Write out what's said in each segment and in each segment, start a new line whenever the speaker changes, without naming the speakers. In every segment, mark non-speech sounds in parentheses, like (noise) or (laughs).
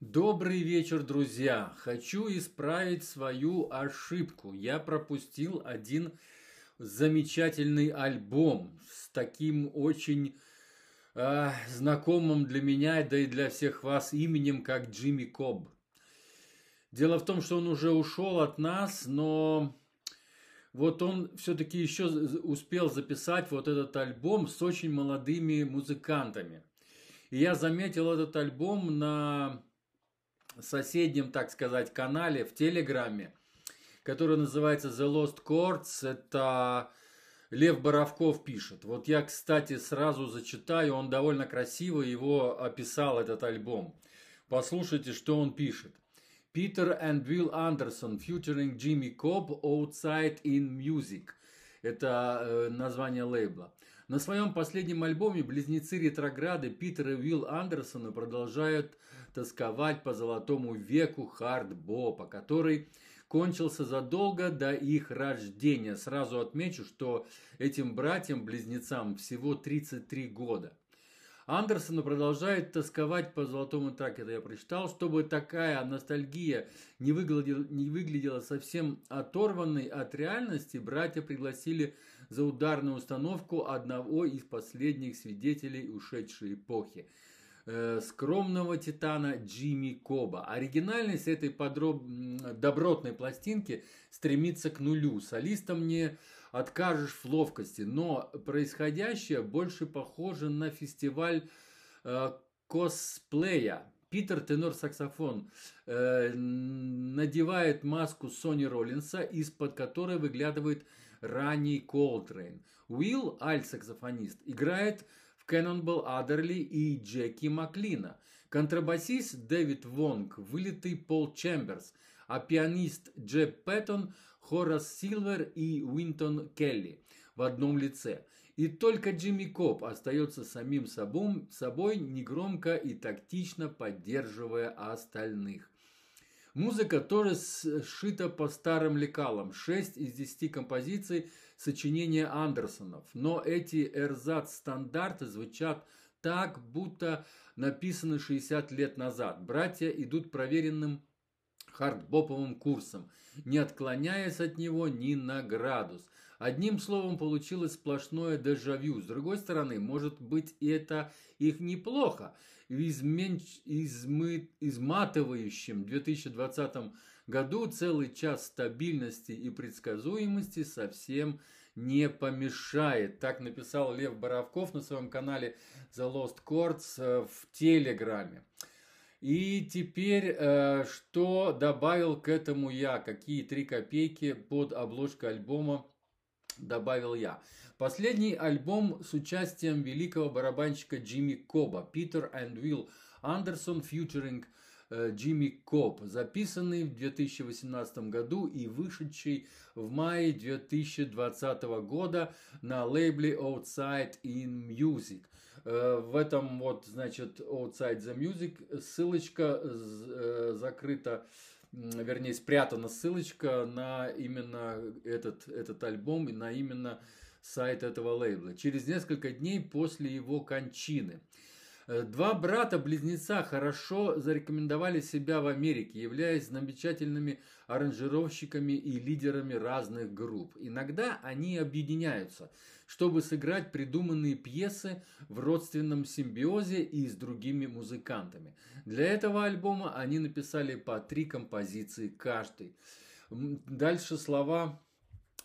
Добрый вечер, друзья! Хочу исправить свою ошибку. Я пропустил один замечательный альбом с таким очень э, знакомым для меня, да и для всех вас именем, как Джимми Коб. Дело в том, что он уже ушел от нас, но вот он все-таки еще успел записать вот этот альбом с очень молодыми музыкантами. И я заметил этот альбом на соседнем, так сказать, канале в Телеграме, который называется The Lost Chords. Это Лев Боровков пишет. Вот я, кстати, сразу зачитаю, он довольно красиво его описал, этот альбом. Послушайте, что он пишет. Питер and Will Anderson featuring Jimmy Cobb Outside in Music. Это э, название лейбла. На своем последнем альбоме близнецы ретрограды Питер и Уилл Андерсона продолжают тосковать по золотому веку хард-бопа, который кончился задолго до их рождения. Сразу отмечу, что этим братьям-близнецам всего 33 года. Андерсон продолжает тосковать по золотому траке, это я прочитал, чтобы такая ностальгия не выглядела, не выглядела совсем оторванной от реальности, братья пригласили за ударную установку одного из последних свидетелей ушедшей эпохи э, скромного титана Джимми Коба. Оригинальность этой подроб... добротной пластинки стремится к нулю. Солистам не откажешь в ловкости, но происходящее больше похоже на фестиваль э, косплея. Питер, тенор-саксофон, э, надевает маску Сони Роллинса, из-под которой выглядывает ранний Колтрейн. Уилл, аль-саксофонист, играет Кэннонболл Эддерли и Джеки Маклина. Контрабасист Дэвид Вонг, вылитый Пол Чемберс, а пианист Джеб Пэттон – Хорас Силвер и Уинтон Келли в одном лице. И только Джимми Коп остается самим собой, собой негромко и тактично поддерживая остальных. Музыка тоже сшита по старым лекалам. Шесть из десяти композиций сочинения Андерсонов. Но эти эрзац-стандарты звучат так, будто написаны 60 лет назад. Братья идут проверенным хардбоповым курсом, не отклоняясь от него ни на градус. Одним словом, получилось сплошное дежавю. С другой стороны, может быть, это их неплохо. В изменч... измы... изматывающем 2020 году целый час стабильности и предсказуемости совсем не помешает. Так написал Лев Боровков на своем канале The Lost Chords э, в Телеграме. И теперь, э, что добавил к этому я? Какие три копейки под обложкой альбома добавил я. Последний альбом с участием великого барабанщика Джимми Коба «Питер and Will Андерсон featuring Э, Джимми Коп, записанный в 2018 году и вышедший в мае 2020 года на лейбле Outside in Music. Э, в этом вот, значит, Outside the Music ссылочка э, закрыта вернее, спрятана ссылочка на именно этот, этот альбом и на именно сайт этого лейбла. Через несколько дней после его кончины. Э, два брата-близнеца хорошо зарекомендовали себя в Америке, являясь замечательными аранжировщиками и лидерами разных групп. Иногда они объединяются, чтобы сыграть придуманные пьесы в родственном симбиозе и с другими музыкантами. Для этого альбома они написали по три композиции каждый. Дальше слова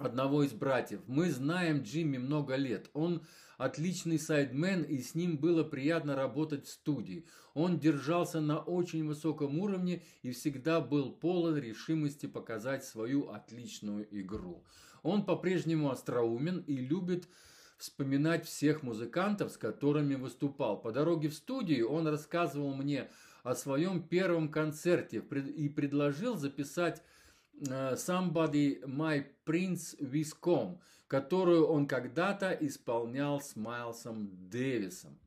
одного из братьев. Мы знаем Джимми много лет. Он отличный сайдмен, и с ним было приятно работать в студии. Он держался на очень высоком уровне и всегда был полон решимости показать свою отличную игру. Он по-прежнему остроумен и любит вспоминать всех музыкантов, с которыми выступал. По дороге в студию он рассказывал мне о своем первом концерте и предложил записать Somebody My Prince Viscom, которую он когда-то исполнял с Майлсом Дэвисом.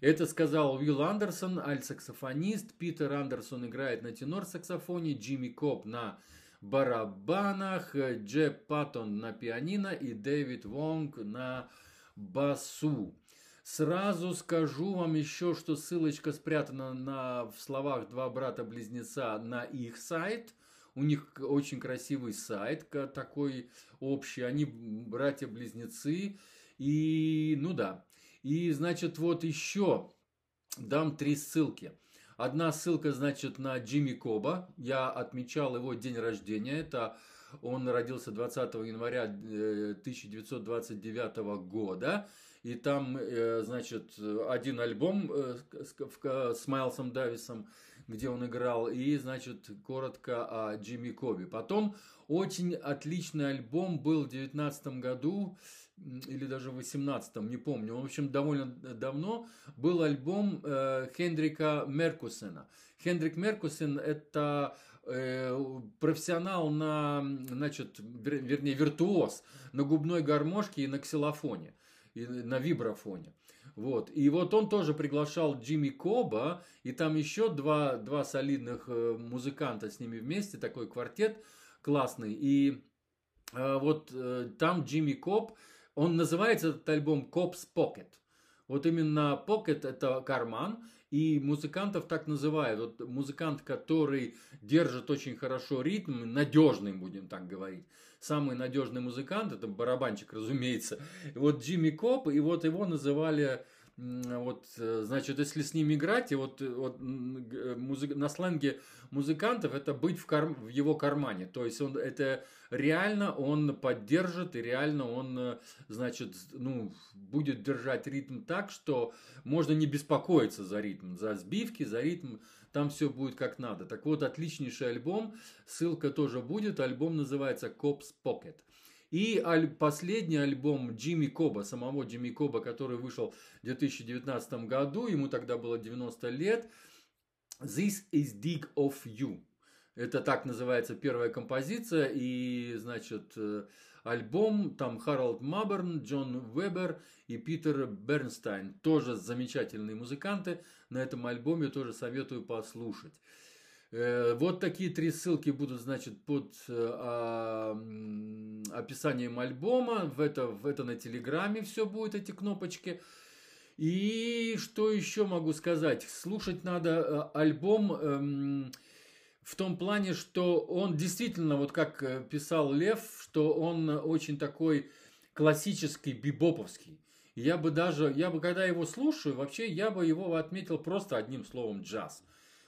Это сказал Уилл Андерсон, альт-саксофонист. Питер Андерсон играет на тенор-саксофоне, Джимми Коп на барабанах, Джеб Паттон на пианино и Дэвид Вонг на басу. Сразу скажу вам еще, что ссылочка спрятана на, в словах «Два брата-близнеца» на их сайт. У них очень красивый сайт такой общий. Они братья-близнецы. И, ну да. И, значит, вот еще дам три ссылки. Одна ссылка, значит, на Джимми Коба. Я отмечал его день рождения. Это он родился 20 января 1929 э, года. И там, э, значит, один альбом э, с Майлсом Дависом, где он играл, и, значит, коротко о Джимми Коби. Потом очень отличный альбом был в 19 году, или даже в 18-м, не помню. В общем, довольно давно был альбом э, Хендрика Меркусена. Хендрик Меркусен – это э, профессионал на, значит, вернее, виртуоз на губной гармошке и на ксилофоне, на вибрафоне. Вот. И вот он тоже приглашал Джимми Коба, и там еще два, два солидных э, музыканта с ними вместе, такой квартет классный. И э, вот э, там Джимми Коб он называется этот альбом Cops Pocket. Вот именно Pocket это карман, и музыкантов так называют. Вот музыкант, который держит очень хорошо ритм, надежный, будем так говорить. Самый надежный музыкант, это барабанчик, разумеется. Вот Джимми Коп, и вот его называли вот, э, значит, если с ним играть, и вот, вот музык, на сленге музыкантов это быть в, кар, в его кармане. То есть он это реально он поддержит и реально он, э, значит, ну, будет держать ритм так, что можно не беспокоиться за ритм, за сбивки, за ритм, там все будет как надо. Так вот, отличнейший альбом, ссылка тоже будет, альбом называется Cops Pocket. И аль- последний альбом Джимми Коба, самого Джимми Коба, который вышел в 2019 году, ему тогда было 90 лет, This is Dig of You. Это так называется первая композиция, и, значит, э, альбом, там Харалд Маберн, Джон Вебер и Питер Бернстайн, тоже замечательные музыканты, на этом альбоме тоже советую послушать. Э, вот такие три ссылки будут, значит, под э, описанием альбома. В это, в это на Телеграме все будет, эти кнопочки. И что еще могу сказать? Слушать надо э, альбом эм, в том плане, что он действительно, вот как писал Лев, что он очень такой классический, бибоповский. Я бы даже, я бы когда его слушаю, вообще я бы его отметил просто одним словом джаз.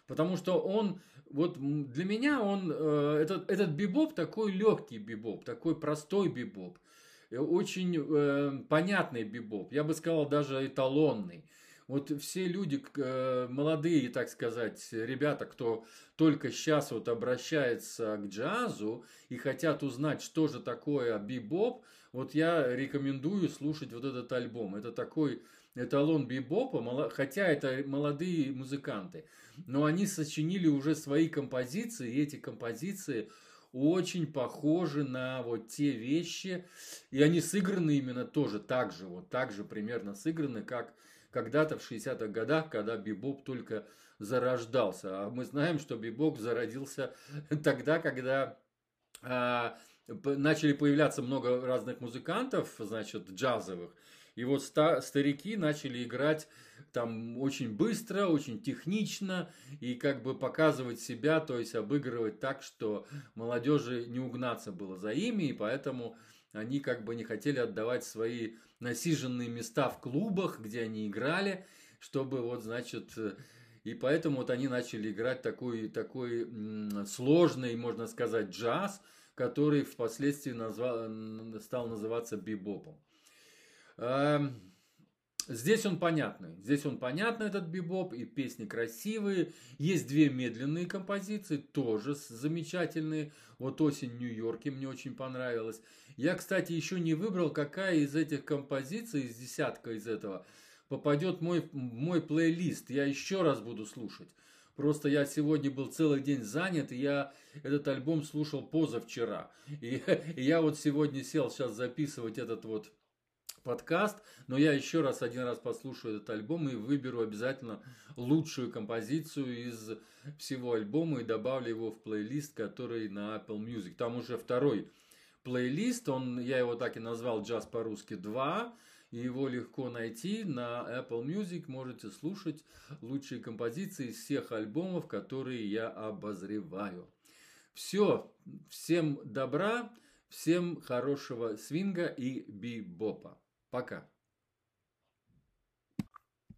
Потому что он вот для меня он, э, этот, этот бибоп такой легкий бибоп, такой простой бибоп, э, очень э, понятный бибоп, я бы сказал даже эталонный. Вот все люди, э, молодые, так сказать, ребята, кто только сейчас вот обращается к джазу и хотят узнать, что же такое бибоп, вот я рекомендую слушать вот этот альбом. Это такой эталон бибопа, хотя это молодые музыканты, но они сочинили уже свои композиции, и эти композиции очень похожи на вот те вещи, и они сыграны именно тоже так же, вот так же примерно сыграны, как когда-то в 60-х годах, когда бибоп только зарождался. А мы знаем, что бибоп зародился (laughs) тогда, когда а, начали появляться много разных музыкантов, значит, джазовых, и вот старики начали играть там очень быстро, очень технично и как бы показывать себя, то есть обыгрывать так, что молодежи не угнаться было за ими, и поэтому они как бы не хотели отдавать свои насиженные места в клубах, где они играли, чтобы вот, значит, и поэтому вот они начали играть такой, такой сложный, можно сказать, джаз, который впоследствии назвал, стал называться бибопом. Эм, здесь он понятный. Здесь он понятный, этот бибоп, и песни красивые. Есть две медленные композиции, тоже замечательные. Вот «Осень в Нью-Йорке» мне очень понравилась. Я, кстати, еще не выбрал, какая из этих композиций, из десятка из этого, попадет в мой, мой плейлист. Я еще раз буду слушать. Просто я сегодня был целый день занят, и я этот альбом слушал позавчера. И, и (laughs) я вот сегодня сел сейчас записывать этот вот подкаст, но я еще раз один раз послушаю этот альбом и выберу обязательно лучшую композицию из всего альбома и добавлю его в плейлист, который на Apple Music. Там уже второй плейлист, он, я его так и назвал «Джаз по-русски 2», и его легко найти. На Apple Music можете слушать лучшие композиции из всех альбомов, которые я обозреваю. Все, всем добра, всем хорошего свинга и бибопа. Пока.